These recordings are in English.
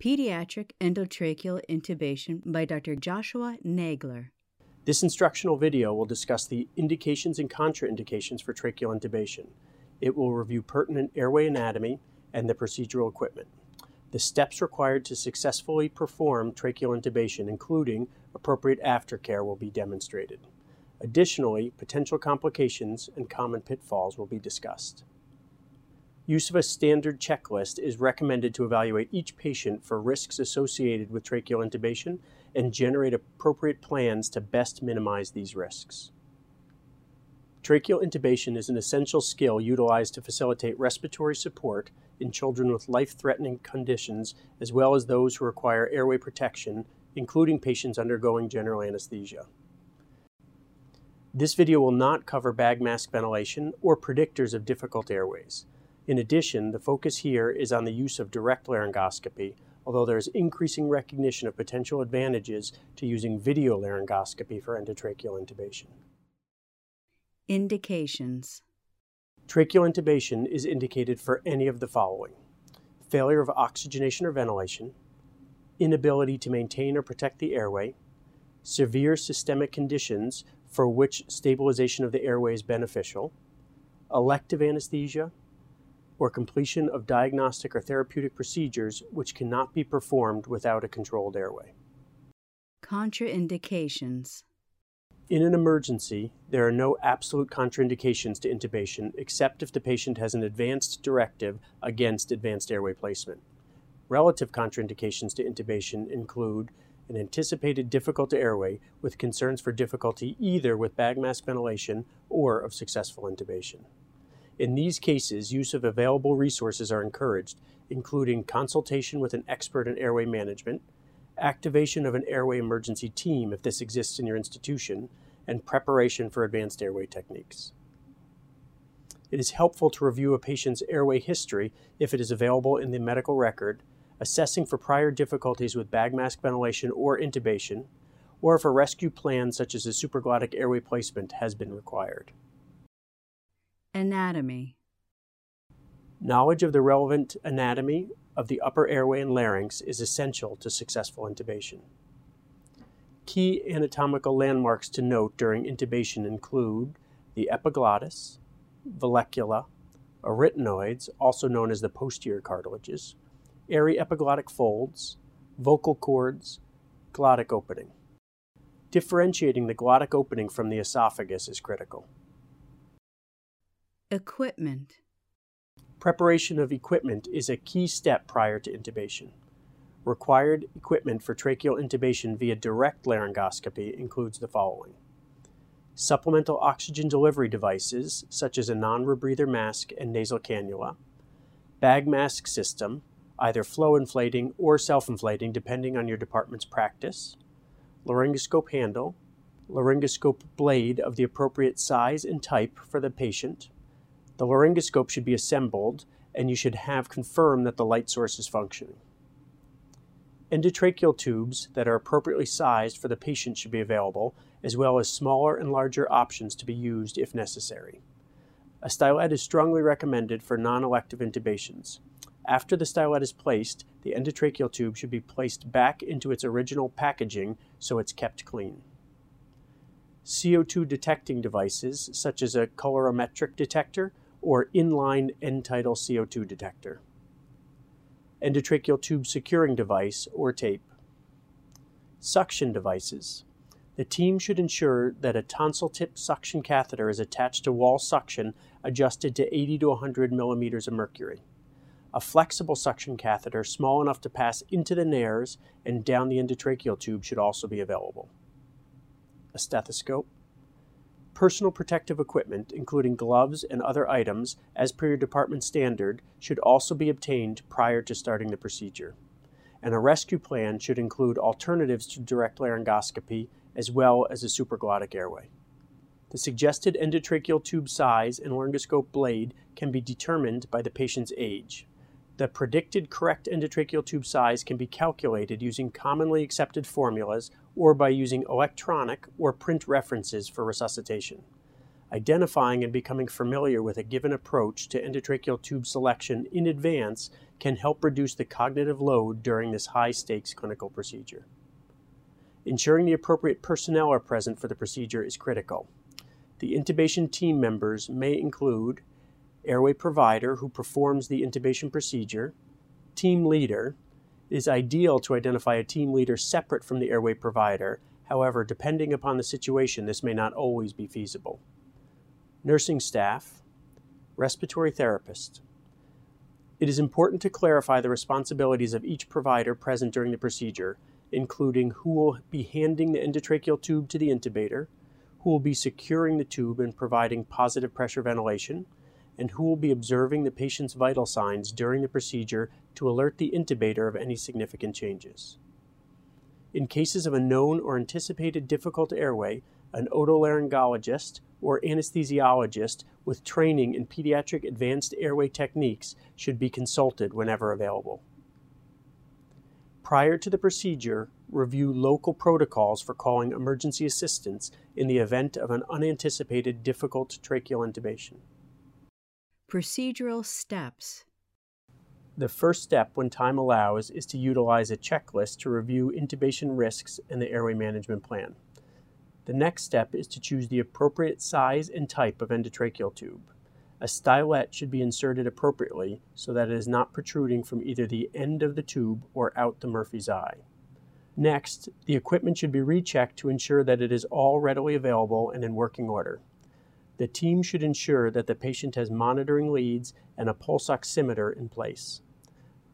Pediatric endotracheal intubation by Dr. Joshua Nagler. This instructional video will discuss the indications and contraindications for tracheal intubation. It will review pertinent airway anatomy and the procedural equipment. The steps required to successfully perform tracheal intubation, including appropriate aftercare, will be demonstrated. Additionally, potential complications and common pitfalls will be discussed. Use of a standard checklist is recommended to evaluate each patient for risks associated with tracheal intubation and generate appropriate plans to best minimize these risks. Tracheal intubation is an essential skill utilized to facilitate respiratory support in children with life threatening conditions as well as those who require airway protection, including patients undergoing general anesthesia. This video will not cover bag mask ventilation or predictors of difficult airways. In addition, the focus here is on the use of direct laryngoscopy, although there is increasing recognition of potential advantages to using video laryngoscopy for endotracheal intubation. Indications Tracheal intubation is indicated for any of the following failure of oxygenation or ventilation, inability to maintain or protect the airway, severe systemic conditions for which stabilization of the airway is beneficial, elective anesthesia, or completion of diagnostic or therapeutic procedures which cannot be performed without a controlled airway. Contraindications In an emergency, there are no absolute contraindications to intubation except if the patient has an advanced directive against advanced airway placement. Relative contraindications to intubation include an anticipated difficult airway with concerns for difficulty either with bag mask ventilation or of successful intubation. In these cases, use of available resources are encouraged, including consultation with an expert in airway management, activation of an airway emergency team if this exists in your institution, and preparation for advanced airway techniques. It is helpful to review a patient's airway history if it is available in the medical record, assessing for prior difficulties with bag mask ventilation or intubation, or if a rescue plan such as a supraglottic airway placement has been required. Anatomy Knowledge of the relevant anatomy of the upper airway and larynx is essential to successful intubation. Key anatomical landmarks to note during intubation include the epiglottis, vallecula, arytenoids, also known as the posterior cartilages, aryepiglottic folds, vocal cords, glottic opening. Differentiating the glottic opening from the esophagus is critical. Equipment. Preparation of equipment is a key step prior to intubation. Required equipment for tracheal intubation via direct laryngoscopy includes the following. Supplemental oxygen delivery devices, such as a non rebreather mask and nasal cannula, bag mask system, either flow inflating or self inflating, depending on your department's practice, laryngoscope handle, laryngoscope blade of the appropriate size and type for the patient the laryngoscope should be assembled, and you should have confirmed that the light source is functioning. Endotracheal tubes that are appropriately sized for the patient should be available, as well as smaller and larger options to be used if necessary. A stylet is strongly recommended for non elective intubations. After the stylet is placed, the endotracheal tube should be placed back into its original packaging so it's kept clean. CO2 detecting devices, such as a colorimetric detector, or inline end-tidal CO2 detector, endotracheal tube securing device or tape, suction devices. The team should ensure that a tonsil tip suction catheter is attached to wall suction adjusted to 80 to 100 millimeters of mercury. A flexible suction catheter small enough to pass into the nares and down the endotracheal tube should also be available. A stethoscope, Personal protective equipment, including gloves and other items, as per your department standard, should also be obtained prior to starting the procedure. and a rescue plan should include alternatives to direct laryngoscopy as well as a supraglottic airway. The suggested endotracheal tube size and laryngoscope blade can be determined by the patient's age. The predicted correct endotracheal tube size can be calculated using commonly accepted formulas or by using electronic or print references for resuscitation. Identifying and becoming familiar with a given approach to endotracheal tube selection in advance can help reduce the cognitive load during this high stakes clinical procedure. Ensuring the appropriate personnel are present for the procedure is critical. The intubation team members may include airway provider who performs the intubation procedure, team leader. It is ideal to identify a team leader separate from the airway provider. However, depending upon the situation, this may not always be feasible. Nursing staff, respiratory therapist. It is important to clarify the responsibilities of each provider present during the procedure, including who will be handing the endotracheal tube to the intubator, who will be securing the tube and providing positive pressure ventilation, and who will be observing the patient's vital signs during the procedure to alert the intubator of any significant changes. In cases of a known or anticipated difficult airway, an otolaryngologist or anesthesiologist with training in pediatric advanced airway techniques should be consulted whenever available. Prior to the procedure, review local protocols for calling emergency assistance in the event of an unanticipated difficult tracheal intubation. Procedural steps. The first step, when time allows, is to utilize a checklist to review intubation risks and the airway management plan. The next step is to choose the appropriate size and type of endotracheal tube. A stylet should be inserted appropriately so that it is not protruding from either the end of the tube or out the Murphy's eye. Next, the equipment should be rechecked to ensure that it is all readily available and in working order. The team should ensure that the patient has monitoring leads and a pulse oximeter in place.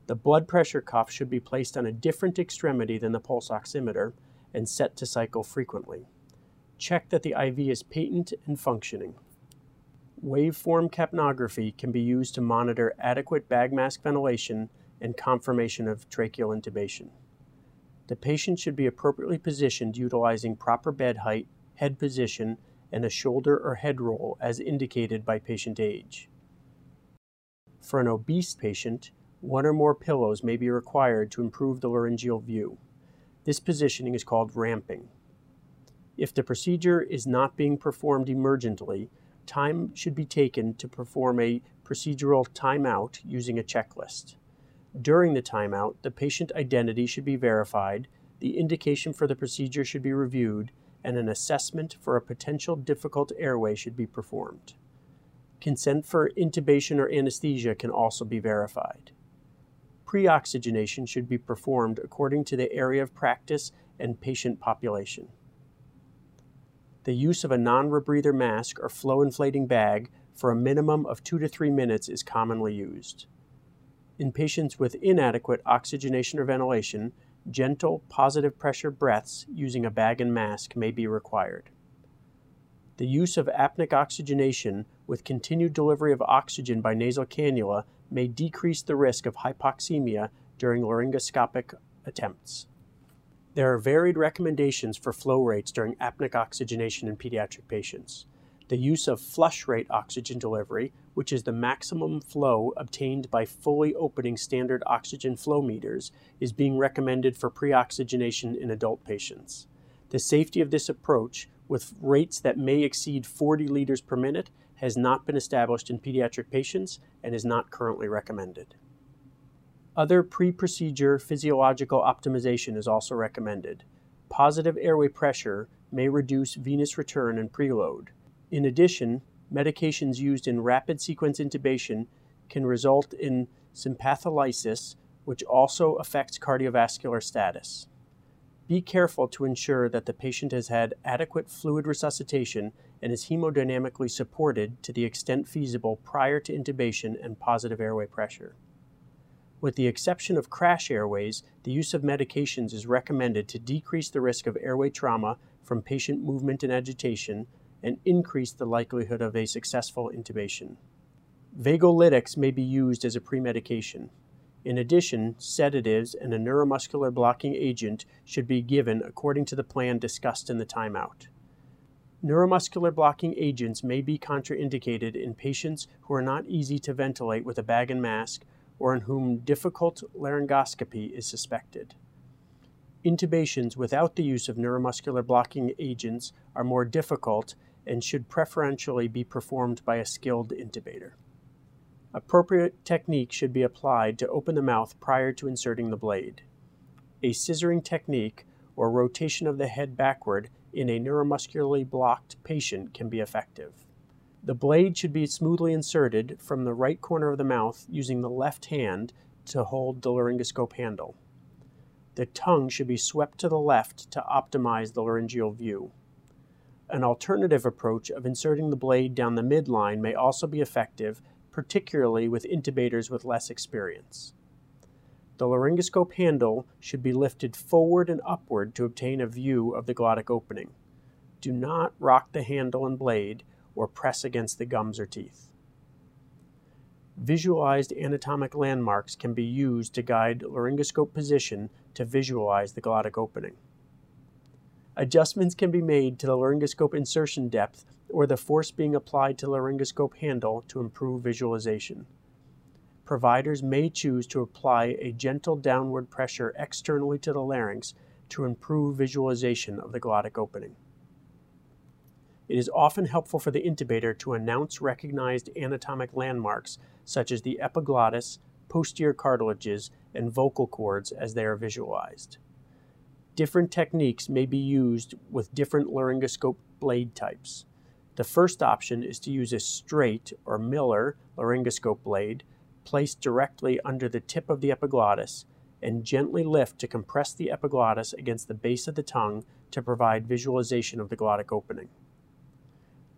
The blood pressure cuff should be placed on a different extremity than the pulse oximeter and set to cycle frequently. Check that the IV is patent and functioning. Waveform capnography can be used to monitor adequate bag mask ventilation and confirmation of tracheal intubation. The patient should be appropriately positioned utilizing proper bed height, head position, and a shoulder or head roll as indicated by patient age. For an obese patient, one or more pillows may be required to improve the laryngeal view. This positioning is called ramping. If the procedure is not being performed emergently, time should be taken to perform a procedural timeout using a checklist. During the timeout, the patient identity should be verified, the indication for the procedure should be reviewed, and an assessment for a potential difficult airway should be performed. Consent for intubation or anesthesia can also be verified. Pre oxygenation should be performed according to the area of practice and patient population. The use of a non rebreather mask or flow inflating bag for a minimum of two to three minutes is commonly used. In patients with inadequate oxygenation or ventilation, gentle positive pressure breaths using a bag and mask may be required. The use of apneic oxygenation with continued delivery of oxygen by nasal cannula may decrease the risk of hypoxemia during laryngoscopic attempts. There are varied recommendations for flow rates during apneic oxygenation in pediatric patients. The use of flush rate oxygen delivery, which is the maximum flow obtained by fully opening standard oxygen flow meters, is being recommended for pre oxygenation in adult patients. The safety of this approach, with rates that may exceed 40 liters per minute, has not been established in pediatric patients and is not currently recommended. Other pre procedure physiological optimization is also recommended. Positive airway pressure may reduce venous return and preload. In addition, medications used in rapid sequence intubation can result in sympatholysis, which also affects cardiovascular status. Be careful to ensure that the patient has had adequate fluid resuscitation and is hemodynamically supported to the extent feasible prior to intubation and positive airway pressure. With the exception of crash airways, the use of medications is recommended to decrease the risk of airway trauma from patient movement and agitation, and increase the likelihood of a successful intubation. Vagolytics may be used as a premedication. In addition, sedatives and a neuromuscular blocking agent should be given according to the plan discussed in the timeout. Neuromuscular blocking agents may be contraindicated in patients who are not easy to ventilate with a bag and mask or in whom difficult laryngoscopy is suspected. Intubations without the use of neuromuscular blocking agents are more difficult and should preferentially be performed by a skilled intubator. Appropriate technique should be applied to open the mouth prior to inserting the blade. A scissoring technique, or rotation of the head backward, in a neuromuscularly blocked patient can be effective. The blade should be smoothly inserted from the right corner of the mouth using the left hand to hold the laryngoscope handle. The tongue should be swept to the left to optimize the laryngeal view. An alternative approach of inserting the blade down the midline may also be effective particularly with intubators with less experience. The laryngoscope handle should be lifted forward and upward to obtain a view of the glottic opening. Do not rock the handle and blade or press against the gums or teeth. Visualized anatomic landmarks can be used to guide laryngoscope position to visualize the glottic opening. Adjustments can be made to the laryngoscope insertion depth or the force being applied to the laryngoscope handle to improve visualization. Providers may choose to apply a gentle downward pressure externally to the larynx to improve visualization of the glottic opening. It is often helpful for the intubator to announce recognized anatomic landmarks such as the epiglottis, posterior cartilages, and vocal cords as they are visualized. Different techniques may be used with different laryngoscope blade types. The first option is to use a straight or Miller laryngoscope blade placed directly under the tip of the epiglottis and gently lift to compress the epiglottis against the base of the tongue to provide visualization of the glottic opening.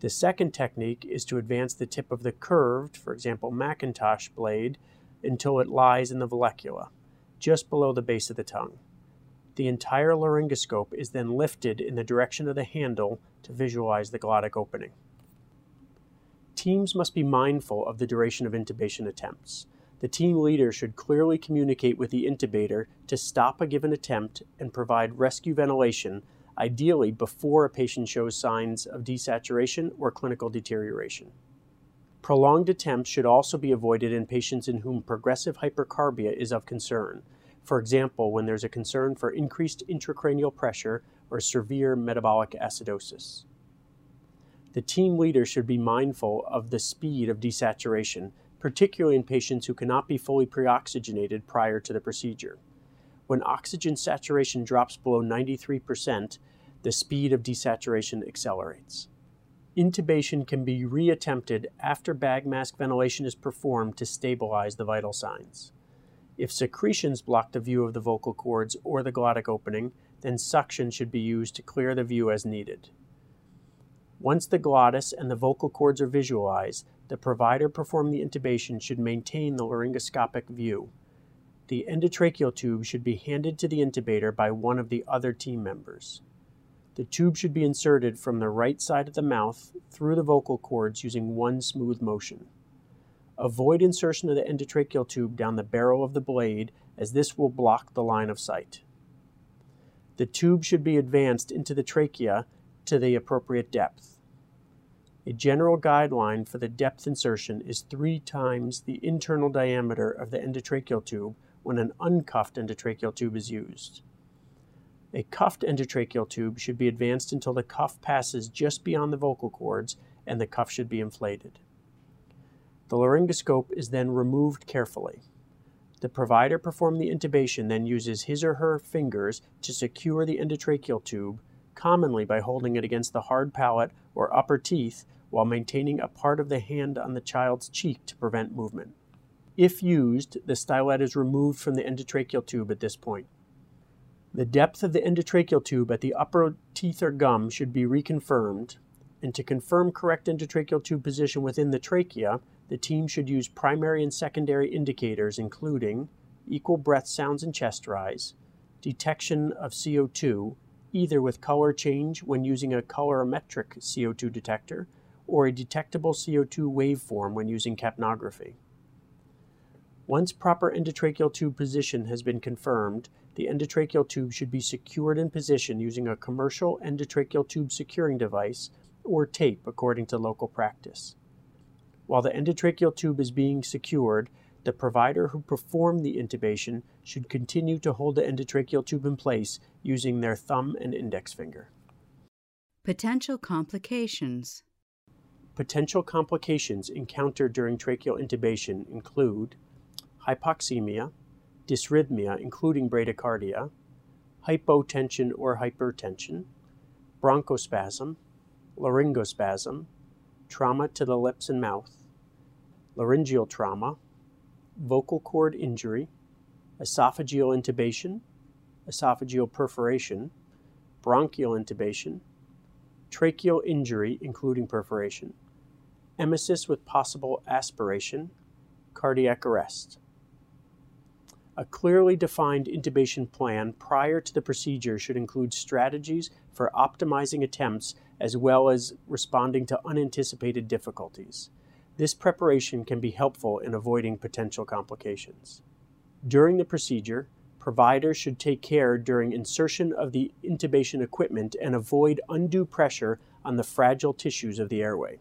The second technique is to advance the tip of the curved, for example, Macintosh blade, until it lies in the vallecula, just below the base of the tongue. The entire laryngoscope is then lifted in the direction of the handle to visualize the glottic opening. Teams must be mindful of the duration of intubation attempts. The team leader should clearly communicate with the intubator to stop a given attempt and provide rescue ventilation, ideally before a patient shows signs of desaturation or clinical deterioration. Prolonged attempts should also be avoided in patients in whom progressive hypercarbia is of concern, for example, when there's a concern for increased intracranial pressure or severe metabolic acidosis. The team leader should be mindful of the speed of desaturation, particularly in patients who cannot be fully preoxygenated prior to the procedure. When oxygen saturation drops below 93%, the speed of desaturation accelerates. Intubation can be reattempted after bag mask ventilation is performed to stabilize the vital signs. If secretions block the view of the vocal cords or the glottic opening, then suction should be used to clear the view as needed. Once the glottis and the vocal cords are visualized, the provider performing the intubation should maintain the laryngoscopic view. The endotracheal tube should be handed to the intubator by one of the other team members. The tube should be inserted from the right side of the mouth through the vocal cords using one smooth motion. Avoid insertion of the endotracheal tube down the barrel of the blade as this will block the line of sight. The tube should be advanced into the trachea to the appropriate depth. A general guideline for the depth insertion is three times the internal diameter of the endotracheal tube when an uncuffed endotracheal tube is used. A cuffed endotracheal tube should be advanced until the cuff passes just beyond the vocal cords and the cuff should be inflated. The laryngoscope is then removed carefully. The provider performing the intubation then uses his or her fingers to secure the endotracheal tube, commonly by holding it against the hard palate or upper teeth while maintaining a part of the hand on the child's cheek to prevent movement. If used, the stylet is removed from the endotracheal tube at this point. The depth of the endotracheal tube at the upper teeth or gum should be reconfirmed, and to confirm correct endotracheal tube position within the trachea, the team should use primary and secondary indicators, including equal breath sounds and chest rise, detection of CO2, either with color change when using a colorimetric CO2 detector or a detectable CO2 waveform when using capnography. Once proper endotracheal tube position has been confirmed, the endotracheal tube should be secured in position using a commercial endotracheal tube securing device or tape according to local practice. While the endotracheal tube is being secured, the provider who performed the intubation should continue to hold the endotracheal tube in place using their thumb and index finger. Potential complications. Potential complications encountered during tracheal intubation include hypoxemia, dysrhythmia, including bradycardia, hypotension or hypertension, bronchospasm, laryngospasm, trauma to the lips and mouth, laryngeal trauma, vocal cord injury, esophageal intubation, esophageal perforation, bronchial intubation, tracheal injury, including perforation, emesis with possible aspiration, cardiac arrest. A clearly defined intubation plan prior to the procedure should include strategies for optimizing attempts as well as responding to unanticipated difficulties. This preparation can be helpful in avoiding potential complications. During the procedure, providers should take care during insertion of the intubation equipment and avoid undue pressure on the fragile tissues of the airway.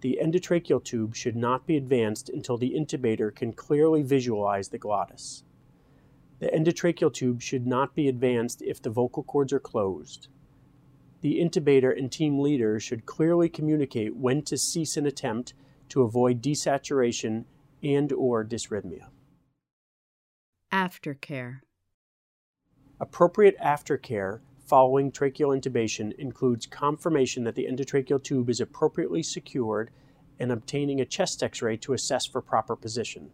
The endotracheal tube should not be advanced until the intubator can clearly visualize the glottis. The endotracheal tube should not be advanced if the vocal cords are closed. The intubator and team leader should clearly communicate when to cease an attempt to avoid desaturation and or dysrhythmia. Aftercare. Appropriate aftercare following tracheal intubation includes confirmation that the endotracheal tube is appropriately secured and obtaining a chest x-ray to assess for proper position.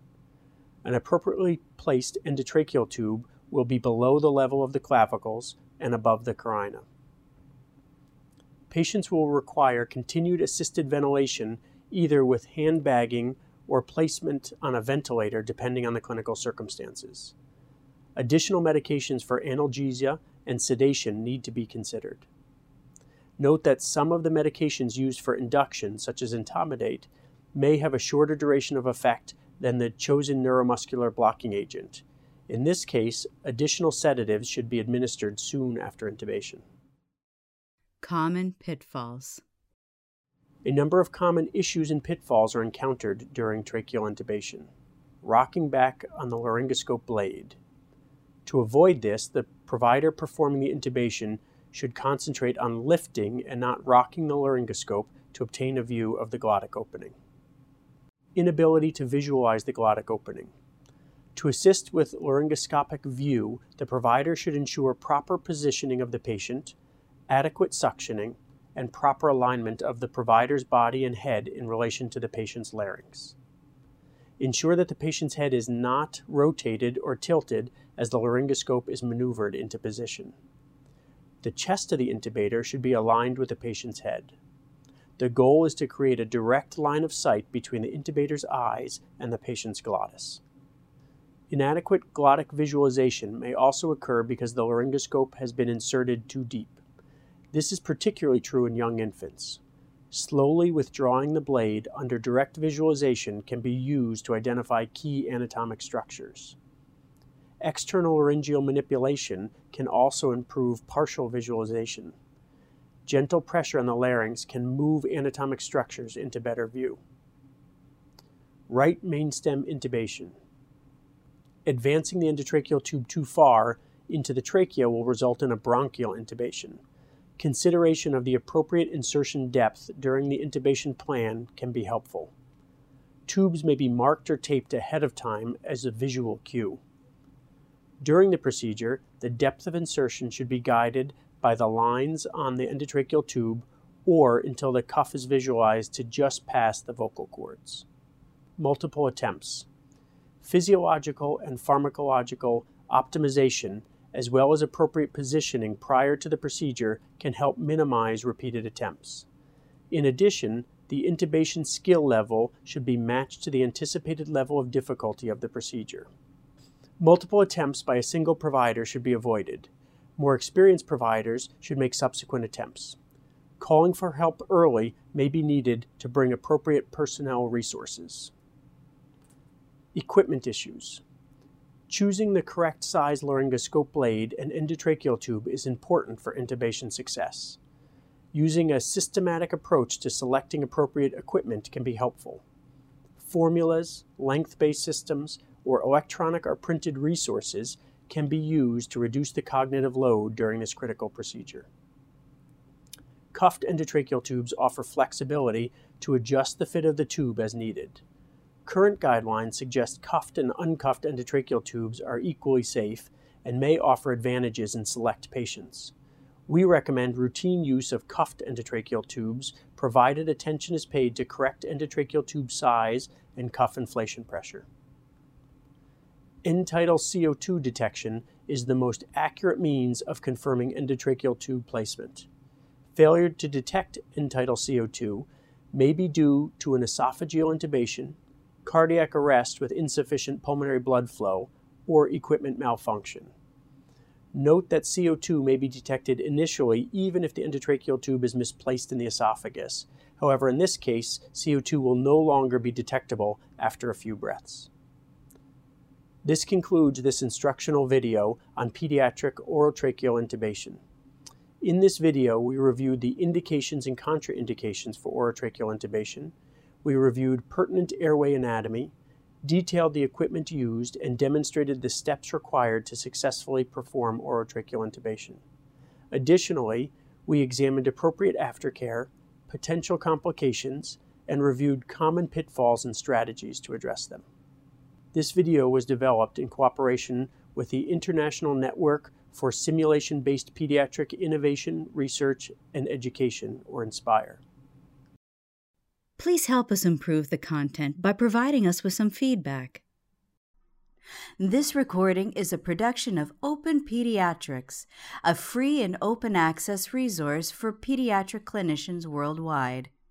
An appropriately placed endotracheal tube will be below the level of the clavicles and above the carina. Patients will require continued assisted ventilation either with hand bagging or placement on a ventilator depending on the clinical circumstances. Additional medications for analgesia and sedation need to be considered. Note that some of the medications used for induction, such as etomidate, may have a shorter duration of effect than the chosen neuromuscular blocking agent. In this case, additional sedatives should be administered soon after intubation. Common pitfalls. A number of common issues and pitfalls are encountered during tracheal intubation. Rocking back on the laryngoscope blade. To avoid this, the provider performing the intubation should concentrate on lifting and not rocking the laryngoscope to obtain a view of the glottic opening inability to visualize the glottic opening. To assist with laryngoscopic view, the provider should ensure proper positioning of the patient, adequate suctioning, and proper alignment of the provider's body and head in relation to the patient's larynx. Ensure that the patient's head is not rotated or tilted as the laryngoscope is maneuvered into position. The chest of the intubator should be aligned with the patient's head. The goal is to create a direct line of sight between the intubator's eyes and the patient's glottis. Inadequate glottic visualization may also occur because the laryngoscope has been inserted too deep. This is particularly true in young infants. Slowly withdrawing the blade under direct visualization can be used to identify key anatomic structures. External laryngeal manipulation can also improve partial visualization. Gentle pressure on the larynx can move anatomic structures into better view. Right mainstem intubation. Advancing the endotracheal tube too far into the trachea will result in a bronchial intubation. Consideration of the appropriate insertion depth during the intubation plan can be helpful. Tubes may be marked or taped ahead of time as a visual cue. During the procedure, the depth of insertion should be guided by the lines on the endotracheal tube or until the cuff is visualized to just past the vocal cords. Multiple attempts. Physiological and pharmacological optimization, as well as appropriate positioning prior to the procedure, can help minimize repeated attempts. In addition, the intubation skill level should be matched to the anticipated level of difficulty of the procedure. Multiple attempts by a single provider should be avoided. More experienced providers should make subsequent attempts. Calling for help early may be needed to bring appropriate personnel resources. Equipment issues. Choosing the correct size laryngoscope blade and endotracheal tube is important for intubation success. Using a systematic approach to selecting appropriate equipment can be helpful. Formulas, length based systems, or electronic or printed resources can be used to reduce the cognitive load during this critical procedure. Cuffed endotracheal tubes offer flexibility to adjust the fit of the tube as needed. Current guidelines suggest cuffed and uncuffed endotracheal tubes are equally safe and may offer advantages in select patients. We recommend routine use of cuffed endotracheal tubes provided attention is paid to correct endotracheal tube size and cuff inflation pressure. End-tidal CO2 detection is the most accurate means of confirming endotracheal tube placement. Failure to detect end-tidal CO2 may be due to an esophageal intubation, cardiac arrest with insufficient pulmonary blood flow, or equipment malfunction. Note that CO2 may be detected initially even if the endotracheal tube is misplaced in the esophagus. However, in this case, CO2 will no longer be detectable after a few breaths. This concludes this instructional video on pediatric orotracheal intubation. In this video, we reviewed the indications and contraindications for orotracheal intubation, we reviewed pertinent airway anatomy, detailed the equipment used, and demonstrated the steps required to successfully perform orotracheal intubation. Additionally, we examined appropriate aftercare, potential complications, and reviewed common pitfalls and strategies to address them. This video was developed in cooperation with the International Network for Simulation Based Pediatric Innovation, Research, and Education, or INSPIRE. Please help us improve the content by providing us with some feedback. This recording is a production of Open Pediatrics, a free and open access resource for pediatric clinicians worldwide.